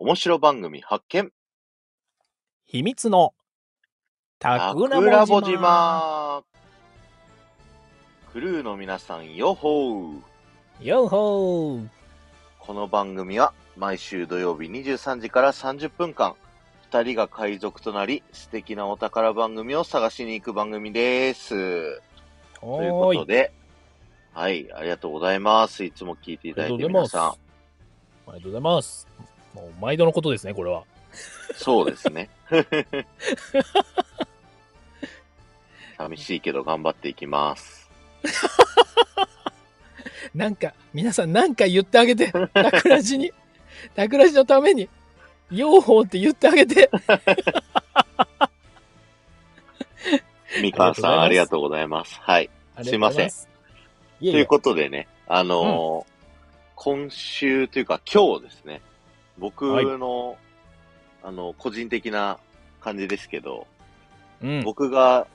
面白番組発見秘密のタタククラボ島。島クルーの皆さん、よっほーよっほー。この番組は毎週土曜日23時から30分間、二人が海賊となり、素敵なお宝番組を探しに行く番組です。というこ。とで、はい、ありがとうございます。いつも聞いていただいて皆さん。ありがとうございます。もう毎度のことですね、これは。そうですね。寂しいけど頑張っていきます。なんか、皆さんなんか言ってあげて、タクラジに、タクラジのために、ようほうって言ってあげて。みかんさん、ありがとうございます。はい。すいませんと。いうことでね、あのー今週というか今日ですね、僕の、あの、個人的な感じですけど、うん。僕が、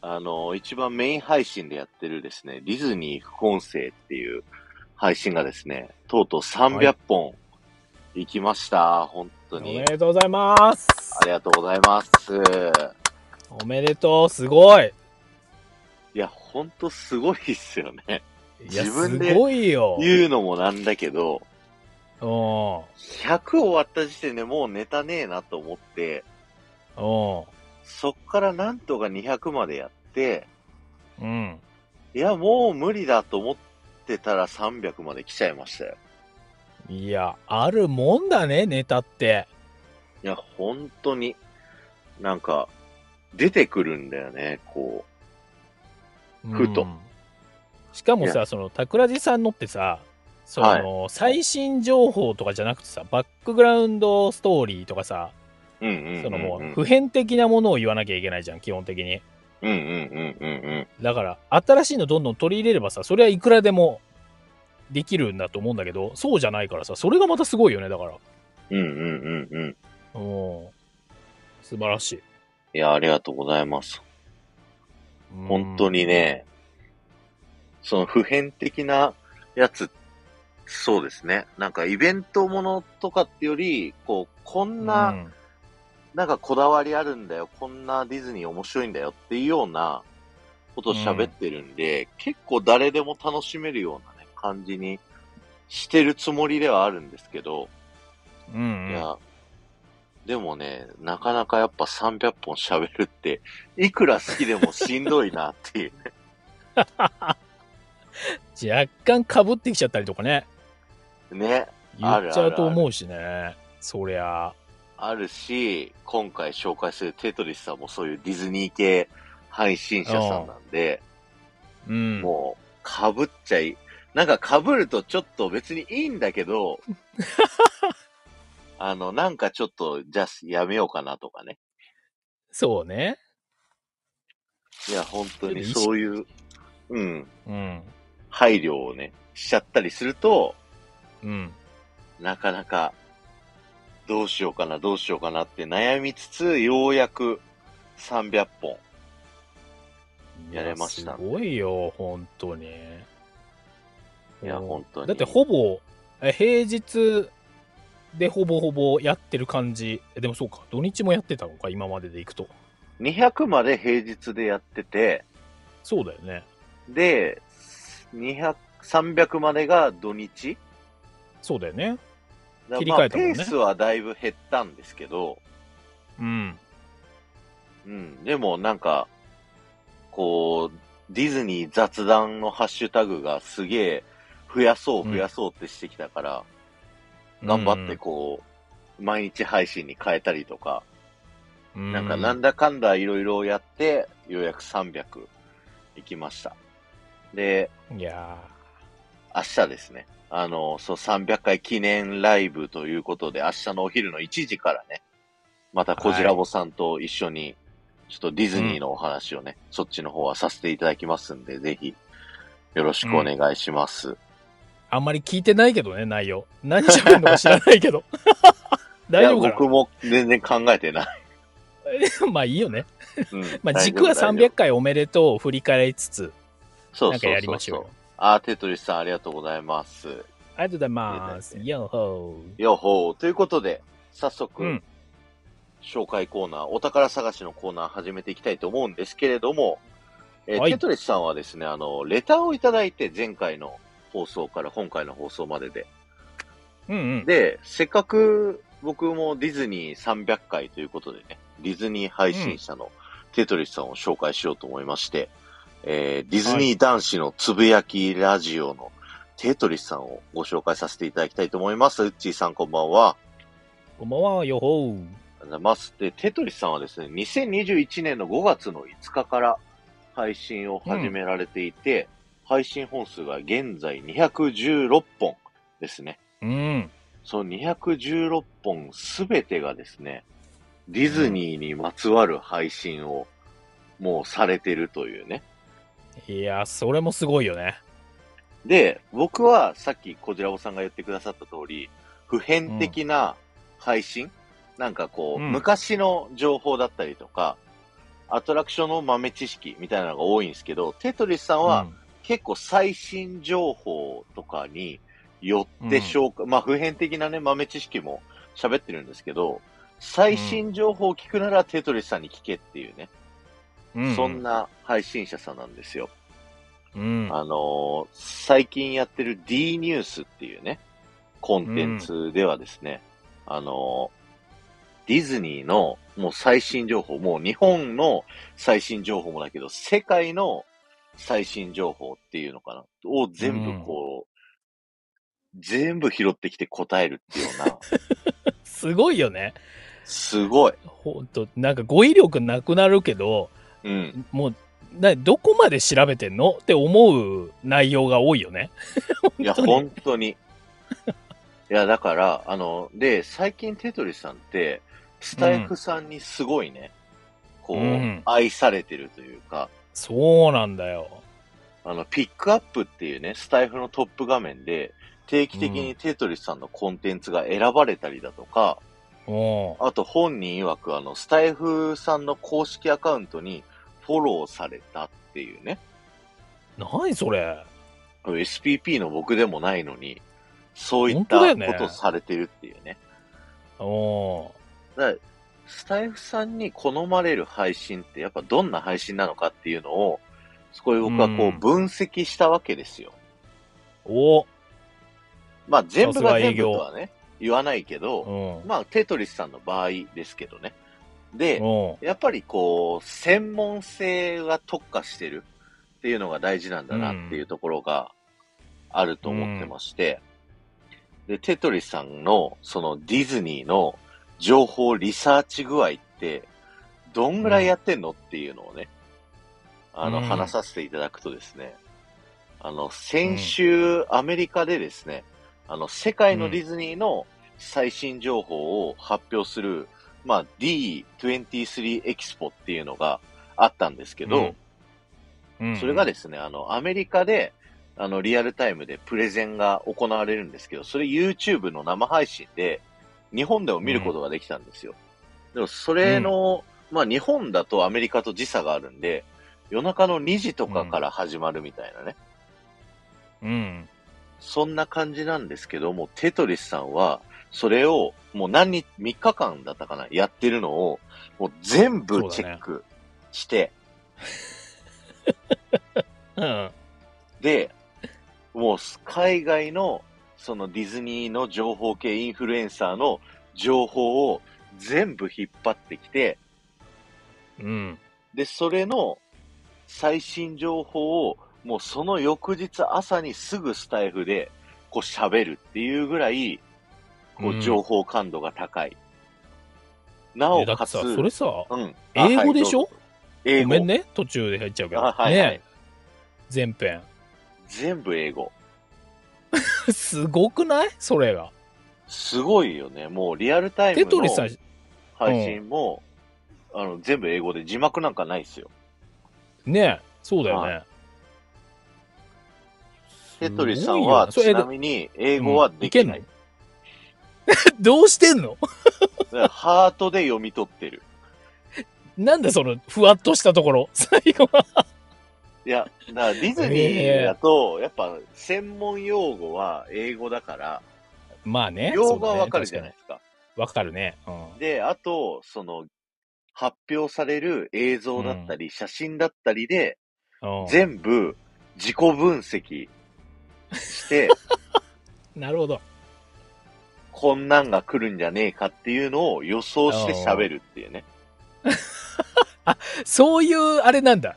あの、一番メイン配信でやってるですね、ディズニー副音声っていう配信がですね、とうとう300本行きました。本当おにめ。でとうございます。ありがとうございます。おめでとう、すごい。いや、本当すごいっすよね。自分ですごいよ。言うのもなんだけど、うん。100終わった時点でもうネタねえなと思って、うそっからなんとか200までやって、ん。うん。いや、もう無理だと思ってたら300まで来ちゃいましたよ。いや、あるもんだね、ネタって。いや、本当に、なんか、出てくるんだよね、こふとうんしかもいさ、その、桜地さんのってさ、その、最新情報とかじゃなくてさ、バックグラウンドストーリーとかさ、う。うんうんうん、うん。そのもう、普遍的なものを言わなきゃいけないじゃん、基本的に。うんうんうんうんうん。だから、新しいのどんどん取り入れればさ、それはいくらでもできるんだと思うんだけど、そうじゃないからさ、それがまたすごいよね、だから。うんうんうんうん。うん。素晴らしい。いや、ありがとうございます。うん本当にね、その普遍的なやつ、そうですね。なんかイベントものとかってより、こう、こんな、うんなんかこだわりあるんだよ、こんなディズニー面白いんだよっていうようなことを喋ってるんで、結構誰でも楽しめるようなね、感じにしてるつもりではあるんですけど、うんうん。いや、でもね、なかなかやっぱ300本喋るって、いくら好きでもしんどいなっていうね。若干かぶってきちゃったりとかね。ね。言っちゃうと思うしね。そりゃ。あるし、今回紹介するテトリスさんもそういうディズニー系配信者さんなんで、うん。もう、被っちゃい、なんか被るとちょっと別にいいんだけど、あの、なんかちょっと、じゃあやめようかなとかね。そうね。いや、本当にそういう、うん、うん。配慮をね、しちゃったりすると、うん。なかなか、どうしようかな、どうしようかなって悩みつつ、ようやく300本。やれましたすごいよ、本当に。いや、うん本当に。だってほぼ、え平日でほぼほぼやってる感じ。えでもそうか、土日もやってたのか、今まででいくと。200まで平日でやってて、そうだよね。で、200、300までが土日そうだよね。切り替えたもんねまあ、ペースはだいぶ減ったんですけど、うん。うん、でもなんか、こう、ディズニー雑談のハッシュタグがすげえ増やそう増やそうってしてきたから、頑張ってこう、毎日配信に変えたりとか、うん、なんかなんだかんだいろいろやって、ようやく300行きました。で、いや明日ですね。あの、そう300回記念ライブということで、明日のお昼の1時からね、またコジラボさんと一緒に、ちょっとディズニーのお話をね、そっちの方はさせていただきますんで、ぜひ、よろしくお願いします。ーあんまり聞いてないけどね、内容。何喋るのか知らないけど。大丈夫いや、か僕も全然考えてない。な まあいいよね。うん まあ軸は大丈夫300回おめでとうを振り返りつつ、なんかそうそうそうそうやりましょうよ。あー、テトリスさんありがとうございます。ありがとうございます。いよほよほー。ということで、早速、うん紹介コーナー、お宝探しのコーナー始めていきたいと思うんですけれども、えーはいテトリスさんはですね、あの、レターをいただいて、前回の放送から今回の放送までで。うんうん。で、せっかく僕もディズニー300回ということでね、ディズニー配信者のテトリスさんを紹介しようと思いまして、えーディズニー男子のつぶやきラジオのテトリスさんをご紹介させていただきたいと思います。ウッチーさんこんばんは。こんばんは、よほー。ありがとうございます。で、テトリスさんはですね、2021年の5月の5日から配信を始められていて、配信本数が現在216本ですね。うん。その216本すべてがですね、ディズニーにまつわる配信をもうされてるというね。いや、それもすごいよね。で、僕はさっきこじらぼさんが言ってくださった通り、普遍的な配信、なんかこう、うん。昔の情報だったりとか、アトラクションの豆知識みたいなのが多いんですけど、テトリスさんは結構最新情報とかによって紹介、まあ普遍的なね、豆知識も喋ってるんですけど、最新情報を聞くならテトリスさんに聞けっていうね、うん、そん。な配信者さんなんですよ。うん。あのー最近やってる D ニュースっていうね、コンテンツではですね、あのーディズニーのもう最新情報、もう日本の最新情報もだけど、世界の最新情報っていうのかな、を全部こう、全部拾ってきて答えるっていうような、すごいよね。すごい。ほんと、なんか語彙力なくなるけど、うん。もう、などこまで調べてんの？って思う内容が多いよね。いや、本当に。いや、だから、あの、で、最近テトリスさんって、スタイフさんにすごいね、こう、うん愛されてるというか、そうなんだよ。あの、ピックアップっていうね、スタイフのトップ画面で、定期的にテトリスさんのコンテンツが選ばれたりだとか、うん。あと本人曰く、あの、スタイフさんの公式アカウントにフォローされたっていうね、何それ？SPP の僕でもないのに、そういっ本たことされてるっていうね。うん。だスタイフさんに好まれる配信ってやっぱどんな配信なのかっていうのを、そこで僕はこううん分析したわけですよ。おまあ全部が全部とはね、言わないけど、うん。まあテトリスさんの場合ですけどね。で、うん。やっぱりこう、専門性が特化してるっていうのが大事なんだなっていうところがあると思ってまして、で、テトリスさんのそのディズニーの情報リサーチ具合って、どんぐらいやってんのっていうのをね、あの、うん話させていただくとですね、あの、先週、アメリカでですね、あの、世界のディズニーの最新情報を発表する、まあ、D23 エキスポっていうのがあったんですけど、うん、それがですね、あの、アメリカで、あの、リアルタイムでプレゼンが行われるんですけど、それ YouTube の生配信で、日本でも見ることができたんですよ。でも、それの、まあ、日本だとアメリカと時差があるんで、夜中の2時とかから始まるみたいなね。うん。そんな感じなんですけども、テトリスさんは、それを、もう何日、3日間だったかな、やってるのを、もう全部チェックして、うん。で、もう海外のそのディズニーの情報系インフルエンサーの情報を全部引っ張ってきて、うん。で、それの最新情報をもうその翌日朝にすぐスタイフでこう喋るっていうぐらい、こうんう情報感度が高い。なおかつ、それさ、うん。英語でしょ？あはい英語。ごめんね、途中で入っちゃうけど。あはいはいね全編。全部英語。すごくない？それが。すごいよね。もうリアルタイムのテトリスさん、配信も、あの、全部英語で字幕なんかないっすよ。ねそうだよね。テトリスさんは、ちなみに英語はできない。うんい どうしてんの？ハートで読み取ってる。なんでその、ふわっとしたところ、最後は。いや、だからディズニーだと、やっぱ専門用語は英語だから、まあね。用語はわかるじゃないですか。わかるね。うん。で、あと、その、発表される映像だったり、写真だったりで、うん全部自己分析して、なるほど。こんなんが来るんじゃねえかっていうのを予想して喋るっていうね。そういう、あれなんだ。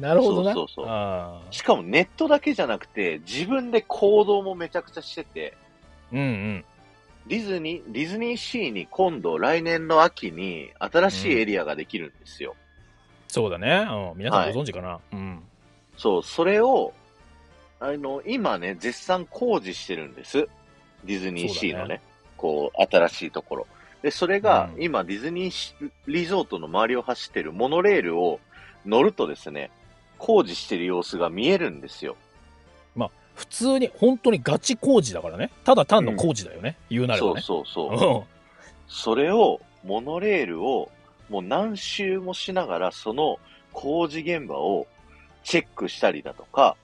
なるほどな。そうそうそうしかもネットだけじゃなくて、自分で行動もめちゃくちゃしてて、うんうん。ディズニー、ディズニーシーに今度来年の秋に新しいエリアができるんですよ。そうだね。うん。皆さんご存知かな、うん。そう、それを、あの、今ね、絶賛工事してるんです。ディズニーシーのね、ねこう、新しいところ。で、それが、うん今、ディズニーシリゾートの周りを走ってるモノレールを乗るとですね、工事してる様子が見えるんですよ。普通に、本当にガチ工事だからね。ただ単の工事だよね。言うなればね。そうそうそう。うんそれを、モノレールを、もう何周もしながら、その工事現場をチェックしたりだとか、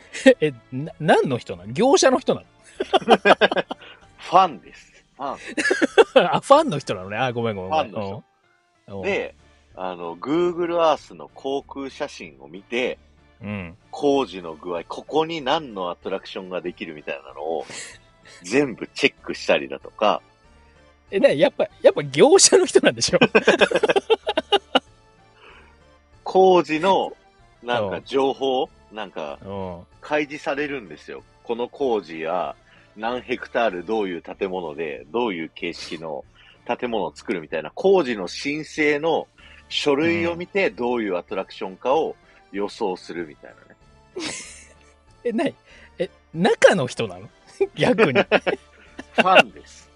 え、な、何の人なの？業者の人な ファンです。ファン。の あ、ファンの人なのね。あ、ごめんごめん。ファンのうんうん、で、あの、Google Earth の航空写真を見て、うん。工事の具合、ここに何のアトラクションができるみたいなのを、全部チェックしたりだとか、え、なやっぱ、やっぱ業者の人なんでしょ？工事の、なんかうん情報、なんかうん。開示されるんですよ。この工事や何ヘクタールどういう建物で、どういう形式の建物を作るみたいな工事の申請の書類を見てどういうアトラクションかを予想するみたいなね。え、なにえ、中の人なの？逆に。フ ファンです。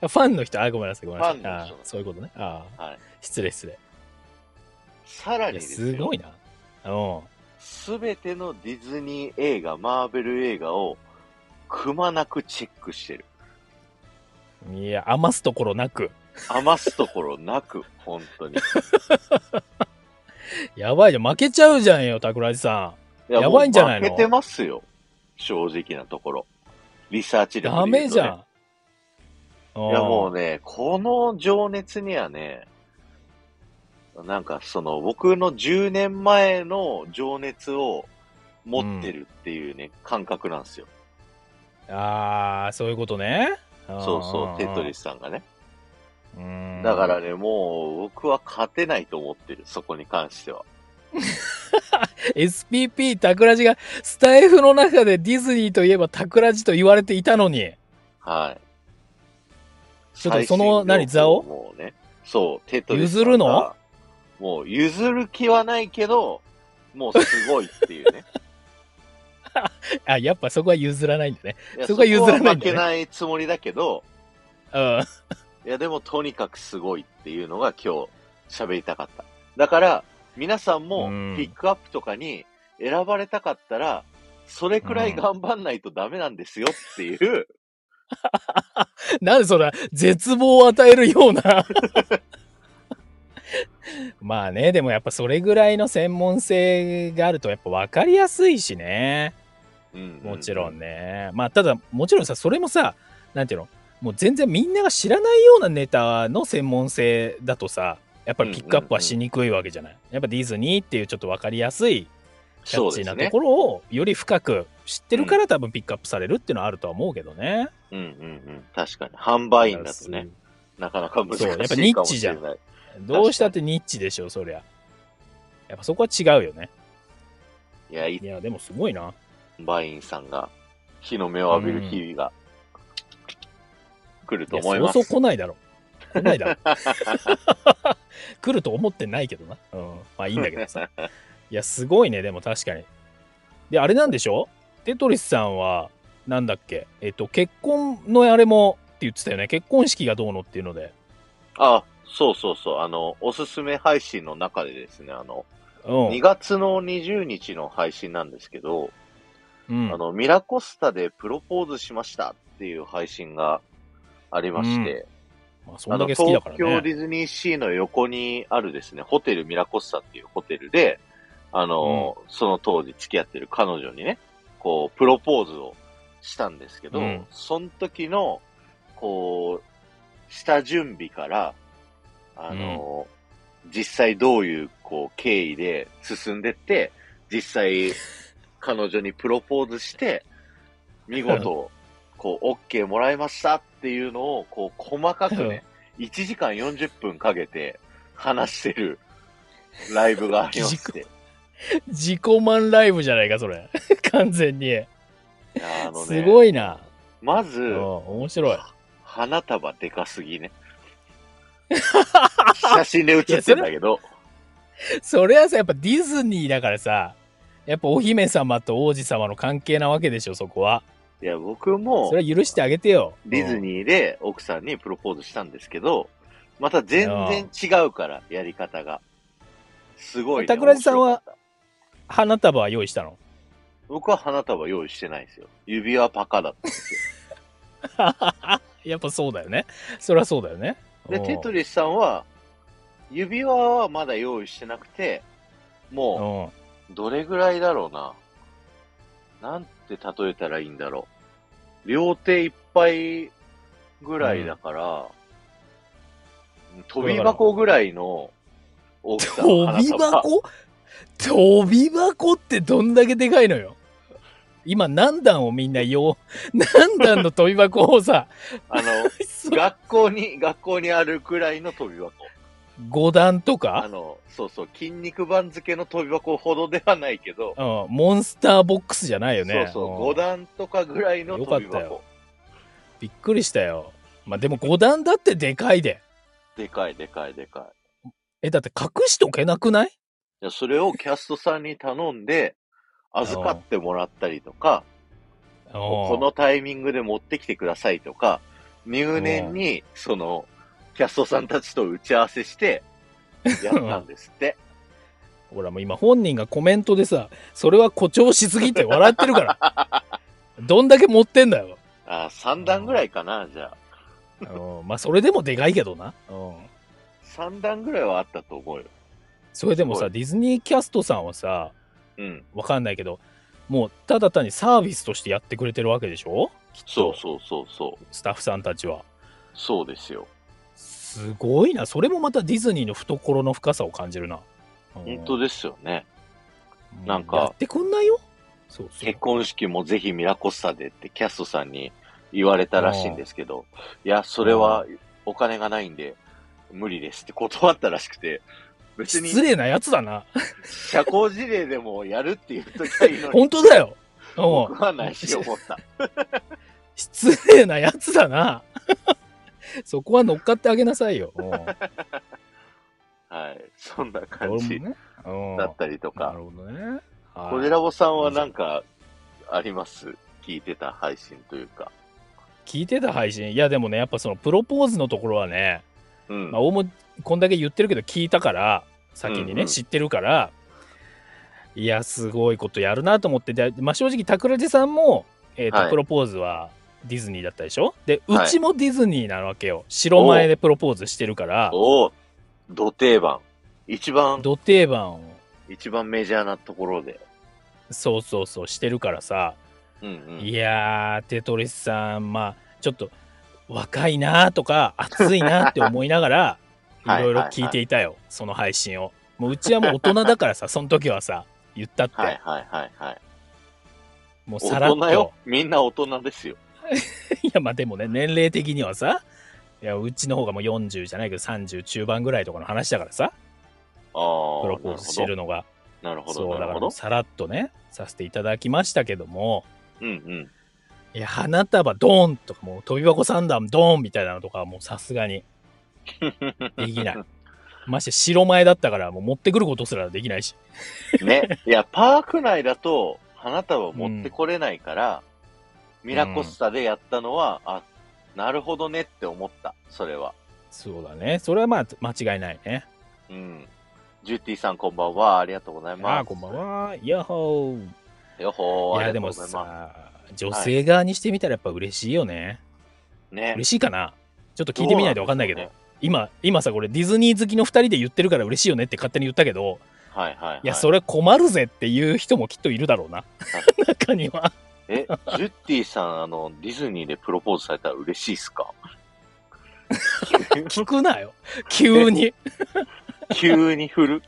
ァンの人、あ、ごめんなさい、ごめんなさい。ファンの人あそういうことね。あはい。失礼失礼。さらにですよすごいな。うすべてのディズニー映画、マーベル映画をくまなくチェックしてる。ん。いや、余すところなく。余すところなく、本当に。やばいじゃん。負けちゃうじゃんよ、桜地さやばいんじゃないの？負けてますよ。正直なところ。リサーチでねメじゃん。いやもうね。ね、この情熱にはね、なんかその僕の10年前の情熱を持ってるっていうね、感覚なんですよ。ああ、そういうことね。そうそう、テトリス。スさんがね。うんだからね、もう僕は勝てないと思ってる、そこに関しては。SPP タクラジがスタイフの中でディズニーといえばタクラジと言われていたのに。はい。ちょっとその何座をもうね、そう、テトリス譲るの？もう譲る気はないけど、もうすごいっていうね。あ、やっぱそこは譲らないんだね。そこは譲らないんだね負けないつもりだけど、うん。いやでもとにかくすごいっていうのが今日喋りたかった。だから、皆さんもうんピックアップとかに選ばれたかったら、それくらい頑張んないとダメなんですよっていう、なんでそら絶望を与えるような。まあね、でもやっぱそれぐらいの専門性があるとやっぱ分かりやすいしね。うんもちろん。ね。まあただ、もちろんさ、それもさ、なんていうの？もう全然みんなが知らないようなネタの専門性だとさ、やっぱりピックアップはしにくいわけじゃない？やっぱディズニーっていうちょっと分かりやすいキャッチーなとこ。ろをより深く知ってるから多分ピックアップされるっていうのはあるとは思うけどね。うんうんうん。確かに。販売員だとね、なかなか難しいかもしれない。そうやっぱニッチじゃんどうしたってニッチでしょ、そりゃ。やっぱそこは違うよね。いや、いや、でもすごいな。販売員さんが日の目を浴びる日々が来ると思います。そうそう来ないだろ。来ないだろ。来ると思ってないけどな。うん。まあいいんだけどさ。いや、すごいね、でも確かに。で、あれなんでしょ？テトリスさんは、なんだっけ、えっと、結婚のあれもって言ってたよね。結婚式がどうのっていうので。あ、そうそうそう。あの、おすすめ配信の中でですね、あの、うん。2月の20日の配信なんですけど、うん、あの、ミラコスタでプロポーズしましたっていう配信がありまして、まあ、そんだけ好きだからあの東京デね。ィズニーシーの横にあるですね、ホテルミラコスタっていうホテルで、あの、その当時付き合ってる彼女にね、こう、プロポーズをしたんですけど、うんその時の、こう、下準備から、あの、実際どういう、こう、経緯で進んでって、実際、彼女にプロポーズして、見事、こう、OK もらいましたっていうのを、こう、細かくね、1時間40分かけて話してるライブがありまして。自己満ライブじゃないか、それ。完全に。あのね、すごいな。まず、うん、面白い。花束でかすぎね。写真で写ってんだけど、それはさ、やっぱディズニーだからさ、やっぱお姫様と王子様の関係なわけでしょ、そこは。いや、僕もそれは許してあげてよ。ディズニーで奥さんにプロポーズしたんですけど、また全然違うから、やり方が。すごい、ね。桜地さんは花束は用意したの？僕は花束用意してないんですよ。指輪パカだったんですよ。やっぱそうだよね。そりゃそうだよね。で、テトリスさんは、指輪はまだ用意してなくて、もうどれぐらいだろうな。なんて例えたらいいんだろう。両手いっぱいぐらいだから、飛び箱ぐらいの大きさの飛び箱？飛び箱ってどんだけでかいのよ。今何段をみんなよ 何段の飛び箱をさ、あの、学校に、学校にあるくらいの飛び箱。5段とあか、の、そうそう、筋肉番付の飛び箱ほどではないけど、うん、モンスターボックスじゃないよね。そうそう、ん5段とかぐらいの飛び箱よかったよ。びっくりしたよ。まあでも5段だってでかいで。でかいでかいでかい。え、だって隠しとけなくない？いや、それをキャストさんに頼んで、預かってもらったりとか、ここのタイミングで持ってきてくださいとか、入念に、その、キャストさんたちと打ち合わせして、やったんですって。ほらもう今本人がコメントでさ、それは誇張しすぎて笑ってるから。どんだけ持ってんだよ。あ、3段ぐらいかな、じゃあ。うん、まあそれでもでかいけどな。うん。3段ぐらいはあったと思うよ。それでもさ、ディズニーキャストさんはさ、うん。わかんないけど、もうただ単にサービスとしてやってくれてるわけでしょ？そうそうそうそう。スタッフさんたちは。そうですよ。すごいな。それもまたディズニーの懐の深さを感じるな。本当ですよね。うんなんかやってくんないよ？そうそう。結婚式もぜひミラコスタでってキャストさんに言われたらしいんですけど、いや、それはお金がないんで無理ですって断ったらしくて、別に失礼なやつだな。社交辞令でもやるって言っときゃいいのに、本当だよ。うん僕はないし思った。失礼なやつだな。そこは乗っかってあげなさいよ。うんはい。そんな感じね。うんだったりとかなる。ほどね。はいコジラボさんはなんかあります？聞いてた配信というか。聞いてた配信？いやでもねやっぱそのプロポーズのところはね、うん。まあ、大もこんだけ言ってるけど聞いたから先にね、うんうん。知ってるからいやすごいことやるなと思って。で、まあ、正直桜地さんも、えーとはい。プロポーズはディズニーだったでしょ？でうはい。ちもディズニーなわけよ。白前でプロポーズしてるから。おお、土定番。一番、土定番を。一番メジャーなところで。そうそうそうしてるからさ、うんうん。いやーテトリスさんまあちょっと若いなとか熱いなって思いながら はいいろいろ聞いていたよその配信をもううちはもう大人だからさ その時はさ言ったって、はいはいはいはい。もうさらっ大人よと。みんな大人ですよ。いやまあでもね年齢的にはさいやうちの方がもう40じゃないけど30中盤ぐらいとかの話だからさああ。プロポーズしてるのがなるほど。そうだなるほど。からさらっとねさせていただきましたけどもうんうん。いや花束ドーンとかもう飛び箱3段ドーンみたいなのとかはもうさすがに できないまして白前だったからもう持ってくることすらできないしね。いや、パーク内だと花束持ってこれないから、ミラコスタでやったのは、あ、なるほどねって思った。それは。そうだねそれはまあ間違いないねうん。ジューティーさんこんばんは。ありがとうございます。ああこんばん。はヤッホーよほー。いやでもさ女性側にしてみたらやっぱ嬉しいよね、す。ね。嬉しいかな？ちょっと聞いてみないと分かんないけど、どうなんで今今さこれディズニー好きの2人で言ってるから嬉しいよねって勝手に言ったけど。はいはい、はい。いやそれ困るぜっていう人もきっといるだろうな 中にはえ、ジュッティさん、あの、ディズニーでプロポーズされたら嬉しいっすか？聞くなよ。急に。急に振る。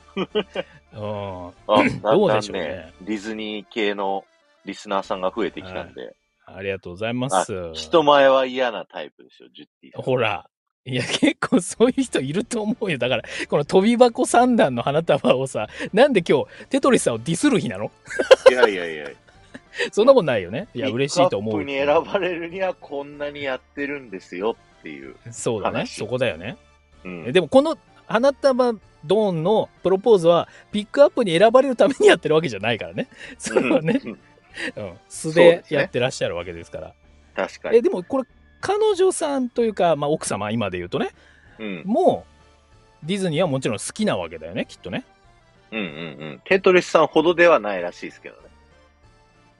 うん。あ、だ んどうでしょうねね、ディズニー系のリスナーさんが増えてきたんで、ありがとうございまあす。人前は嫌なタイプですよ、ジュッティ。ほら。いや、結構そういう人いると思うよ。だから、この飛び箱三段の花束をさ、なんで今日、テトリスさんをディスる日なの？いやいやいや。そんなことないよね。いや、嬉しいと思う。アップに選ばれるにはこんなにやってるんですよっていう。そうだね。話そこだよね。うんえでも、この花束ドーンのプロポーズは、ピックアップに選ばれるためにやってるわけじゃないからね。それはね、うんうん、素でやってらっしゃるわけですから。確かに。え、でもこれ、彼女さんというか、まあ、奥様、今で言うとね、うん。もう、ディズニーはもちろん好きなわけだよね、きっとね。うんうんうん。テトリスさんほどではないらしいですけどね。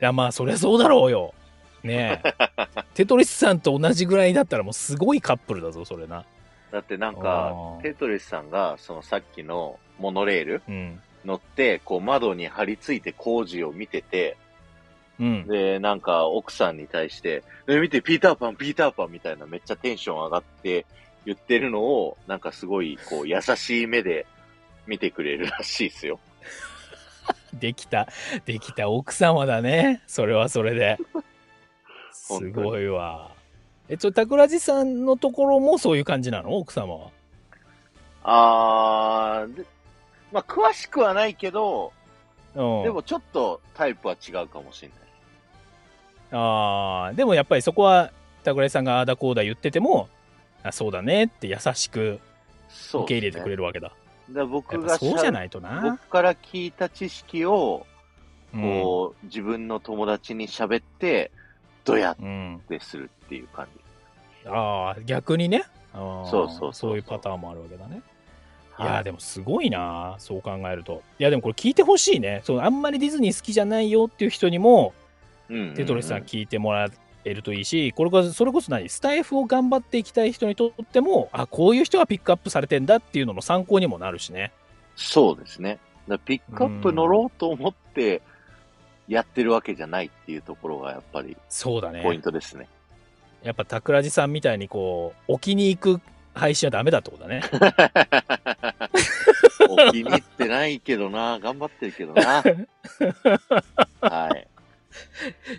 いや、まあ、そりゃそうだろうよ。ねえ。テトリスさんと同じぐらいだったらもうすごいカップルだぞ、それな。だってなんあかー、テトリスさんが、そのさっきのモノレールうん。乗って、こう窓に張り付いて工事を見てて、うん。で、なんか奥さんに対して、ね、見て、ピーターパン、ピーターパンみたいなめっちゃテンション上がって言ってるのを、なんかすごい、こう、優しい目で見てくれるらしいですよ。できた、できた奥様だね。それはそれで。すごいわ。え、ちょ、桜地さんのところもそういう感じなの？奥様は。あー、でまあ、詳しくはないけど、うん。でもちょっとタイプは違うかもしれない。ああ、でもやっぱりそこは、桜井さんがああだこうだ言ってても、あそうだねって優しく受け入れてくれる。るわけだ。だからや僕がそうじゃいないとな。僕から聞いた知識を、うんこう、自分の友達に喋って、どやっうん。てするっていう感じ。ああ、逆にね。あーそうそうそうそういうパターンもあるわけだね。いはいやーでもすごいなそう考えると。いやでもこれ聞いてほしいね。そうあんまりディズニー好きじゃないよっていう人にも、うんうんうんテトリスさん聞いてもらえるといいし、これからそれこそ何？スタイフを頑張っていきたい人にとっても、あ、こういう人がピックアップされてんだっていうのの参考にもなるしね。そうですね。だピックアップ乗ろうと思ってやってるわけじゃないっていうところがやっぱりそうだポインね。トですね。やっぱ桜地さんみたいにこう、置きに行く配信はダメだってことだね。お気に入ってないけどな、頑張ってるけどな。はい。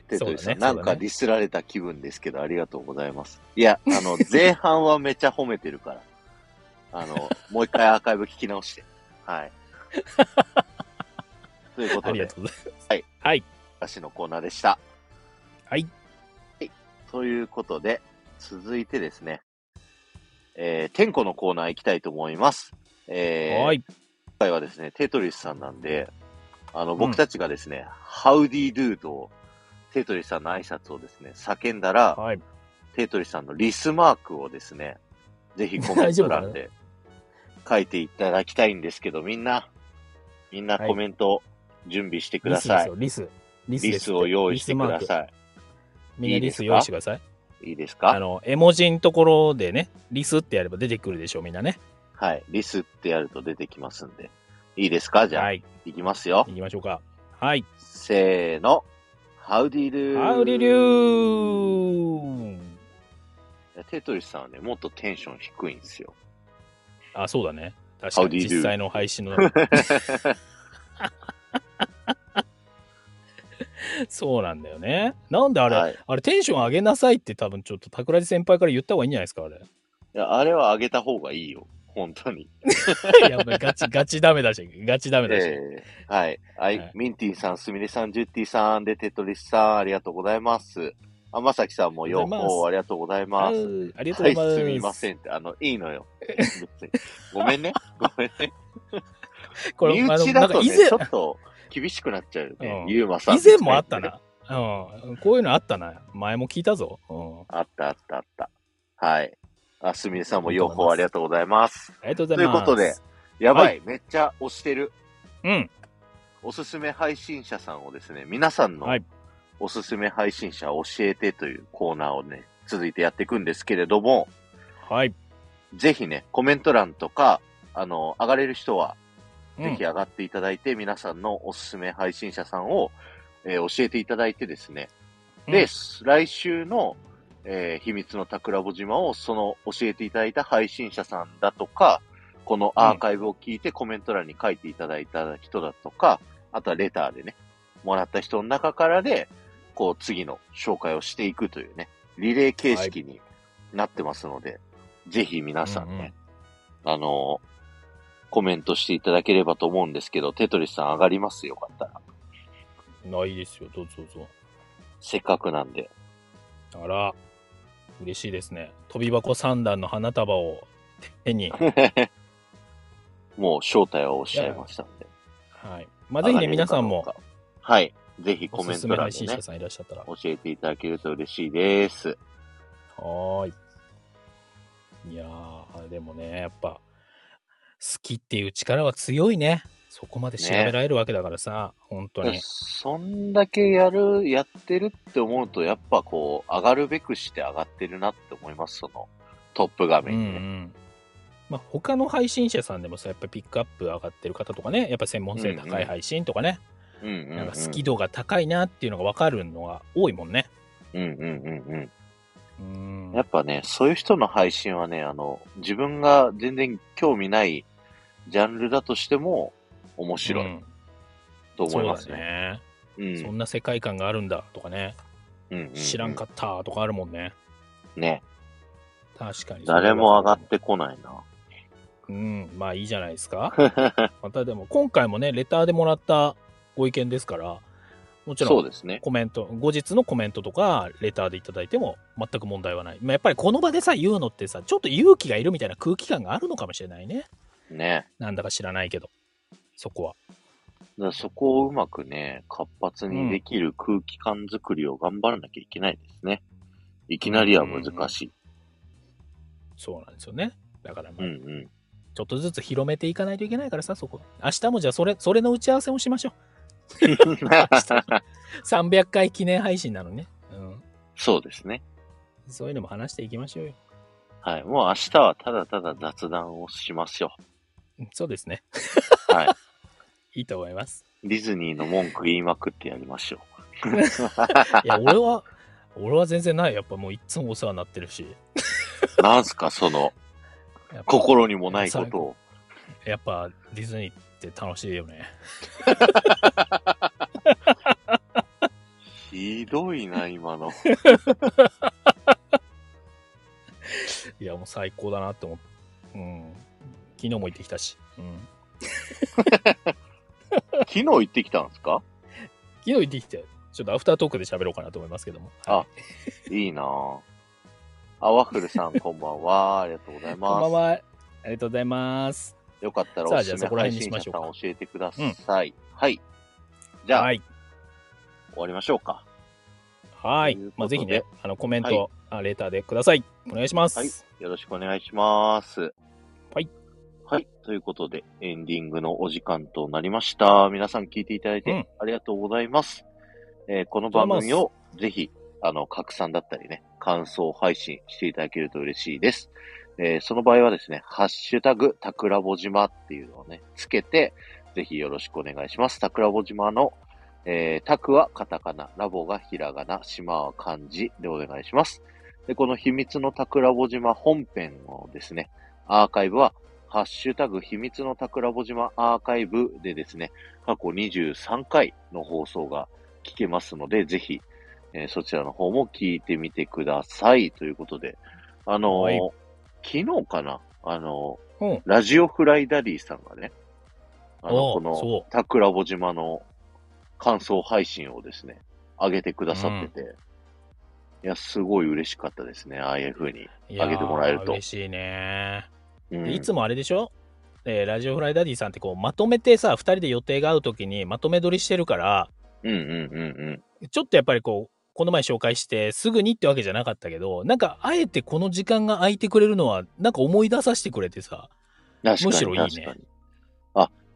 テトリスさん、ねなんかディスられた気分ですけど、ありがとうございます。いや、あの、前半はめちゃ褒めてるから。あの、もう一回アーカイブ聞き直して。はい。ということでありが、とうございます。はい。はい。私のコーナーでした。はい。ということで、続いてですね、えー、天子のコーナー行きたいと思います。えー、はい。今回はですね、テトリスさんなんで、あの、僕たちがですね、ハウディドゥと、テトリスさんの挨拶をですね、叫んだら、はい。テトリスさんのリスマークをですね、ぜひコメント欄で書いていただきたいんですけど、みんな、みんなコメント準備してください。リスですよ、リス。リスリスを用意してくだい。さみんなリス用意してください。い。いいですか？あの、絵文字のところでね、リスってやれば出てくるでしょう、みんなね。はい。リスってやると出てきますんで。いいですか？じゃあ、、はいい。きますよ。行きましょうか。はい。せーの。ハウディドゥハウリリューテトリスさんはね、もっとテンション低いんですよ。あ、そうだね。確かに?実際の配信の。そうなんだよね。なんであれ、はい。いあれテンション上げなさいって多分ちょっと桜地先輩から言った方がいいんじゃないですか、あれ。や、あれは上げた方がいいよ。本当に。いや、もうガチ、ガチダメだし、ガチダメだし。えーはい。はい。はいミンティさん、スミレさん、ジュッティさん、で、テトリスさん、ありがとうございます。あまさきさんもようありがとうございますありがとうございはます。いありがとうはい、ございます。すみませんって。あの、いいのよ。別にごめんね。ごめんね。これ、身あの、内だとね、なんか以前ちょ、っと厳しくなっちゃうよねう。んゆうまさん。以前もあった。な。うん。こういうのあったな。前も聞いたぞ。うん。あったあったあった。はい。あ、すみれさんもようほうありがとうございます。ありがとうございます。ということで、やばい、はめっちゃ押してる。うん。おすすめ配信者さんをですね、皆さんのはいおすすめ配信者教えてというコーナーをね、続いてやっていくんですけれども、はい。ぜひね、コメント欄とか、あの、上がれる人は、うんぜひ上がっていただいて、皆さんのおすすめ配信者さんを、えー教えていただいてですね。で、来週の、えー秘密の桜穂島をその教えていただいた配信者さんだとか、このアーカイブを聞いてコメント欄に書いていただいた人だとか、あとはレターでね、もらった人の中からで、こう次の紹介をしていくというね、リレー形式になってますので、ぜひ皆さんね、あのーコメントしていただければと思うんですけど、テトリスさん上がりますよかったら。ないですよ。どうぞどうぞ。せっかくなんで。あら、嬉しいですね。飛び箱三段の花束を手に。もう正体はおっしゃいましたんで。はい。まあ、ぜひね、皆さんも、はい。ぜひコおメンすすめ配信ト欄でね者、さんいらっしゃったら。は教えていただけると嬉しいです。ーい。いやー、でもね、やっぱ、好きっていう力は強いね。そこまで調べられるわけだからさ、本当に。そんだけやる、やってるって思うと、やっぱこう、上がるべくして上がってるなって思います、その、トップ画うんう面にね。ん。まあ、他の配信者さんでもさ、やっぱピックアップ上がってる方とかね、やっぱ専門性高い配信とかね、うんうんうん。なんか好き度が高いなっていうのが分かるのが多いもんね。うんうんうんうんうん。やっぱね、そういう人の配信はね、あの、自分が全然興味ないジャンルだとしても、面白いうんと思いますね。ね。うん。そんな世界観があるんだとかね、うんうんうん知らんかったとかあるもんね。ね。確かに。誰も上がってこないな。うん、まあいいじゃないですか。またでも、今回もね、レターでもらったご意見ですから、もちろんそうですね。コメント、後日のコメントとか、レターでいただいても全く問題はない。まあ、やっぱりこの場でさ、言うのってさ、ちょっと勇気がいるみたいな空気感があるのかもしれないね。ね。なんだか知らないけど、そこは。だそこをうまくね、活発にできる空気感作りを頑張らなきゃいけないですね。いきなりは難しい。そうなんですよね。だから、まあうんうん。ちょっとずつ広めていかないといけないからさ、そこ。明日もじゃあ、それ、それの打ち合わせもしましょう。300回記念配信なのね。うん。そうですね。そういうのも話していきましょうよ。はい。もう明日はただただ雑談をしますよ。うんそうですね。はい。いいと思います。ディズニーの文句言いまくってやりましょ いや、俺は、俺は全然ない。やっぱもういっつもお世話になってるし。う。なんすか、その、心にもないことを。やっぱディズニーって楽しいよね。ひどいな、今の。いや、もう最高だなって思って。うん。昨日も行ってきたし。うん。昨日行ってきたんですか？昨日行ってきて、ちょっとアフタートークで喋ろうかなと思いますけども。あはいいいなぁ。あ、ワッフルさん、こんばんは。ありがとうございこんます。ばんは。ありがとうございます。よかったらおすすめ配信者さん教えてください。はい。じゃあ、はい。終わりましょうか。はい。まあ、ぜひね、あの、コメント、はいあレターでください。お願いします。はいよろしくお願いします。はい。はい。ということで、エンディングのお時間となりました。皆さん聞いていただいてうんありがとうございます。えーこの番組をぜひ、あの、拡散だったりね、感想配信していただけると嬉しいです。えーその場合はですね、ハッシュタグ、たくらぼ島っていうのをね、つけて、ぜひよろしくお願いします。たくらぼ島の、えー、タクはカタカナ、ラボがひらがな、島は漢字でお願いします。で、この秘密の桜穂島本編をですね、アーカイブは、ハッシュタグ秘密の桜穂島アーカイブでですね、過去23回の放送が聞けますので、ぜひ、えーそちらの方も聞いてみてください。ということで、あのーはい昨日かなあのーうん。ラジオフライダディさんがね、あの、このそ、桜穂島の感想配信をですね、上げてくださってて、いや、すごい嬉しかったですね。ああいう風に。いやーあげてもらえると嬉しいね。うんでいつもあれでしょ？えーラジオフライダディさんってこう、まとめてさ、二人で予定が合うときにまとめ撮りしてるから、うんうんうんうん。ちょっとやっぱりこう、この前紹介してすぐにってわけじゃなかったけど、なんかあえてこの時間が空いてくれるのは、なんか思い出させてくれてさ、むしろいいね確かに。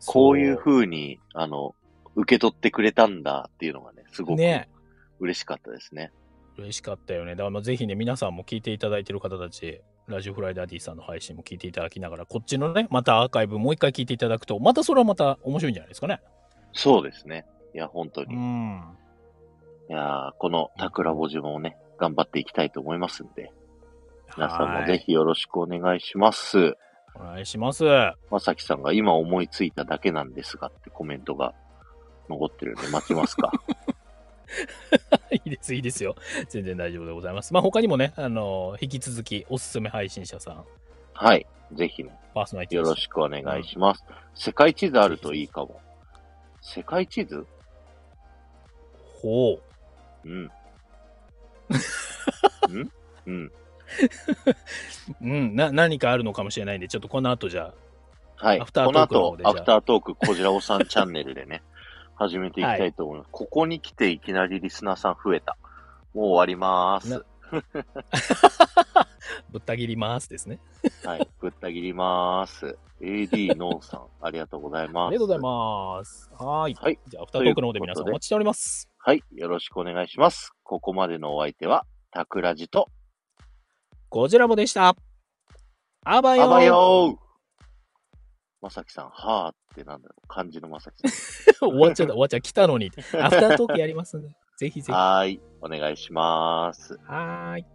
こういうそ風に、あの、受け取ってくれたんだっていうのがね、すごくね嬉しかったですね。嬉しかったよね。だからまあぜひね、皆さんも聞いていただいてる方たち、ラジオフライダディさんの配信も聞いていただきながら、こっちのね、またアーカイブもう一回聞いていただくと、またそれはまた面白いんじゃないですかね。そうですね。いや、本当に。いん。やーこの桜ぼ島をね、頑張っていきたいと思いますんで、皆さんもはいぜひよろしくお願いします。お願いします。まさきさんが今思いついただけなんですがってコメントが残ってるんで待ちますか。いいです、いいですよ。全然大丈夫でございます。まあ、他にもね、あの、引き続きおすすめ配信者さん、はい。ぜひね、パーソナリティよろしくお願いします。世界地図あるといいかも。世界地図？ほう。うん。うん？うん。うん、な、何かあるのかもしれないんで、ちょっとこの後じゃはい。アフターこのトークの後アフタートーク、こじらおさんチャンネルでね、始めていきたいと思います。ここに来ていきなりリスナーさん増えた。もう終わりまーなす。あ、ぶった切りますですね。はい。ぶった切りまーす。AD ノンさん、ありがとうございます。ありがとうございます。はーい。はい。じゃあ、アフタートークの方で皆さんお待ちしております。はい。よろしくお願いします。ここまでのお相手は、タクラジと、こちらもでした。あばよーあばよーまさきさん、はーってなんだろう。漢字のまさきさん。終わっちゃった、終わっちゃった。来たのに。アフタートークやりますんで。ぜひぜひ。はい。お願いします。ーい。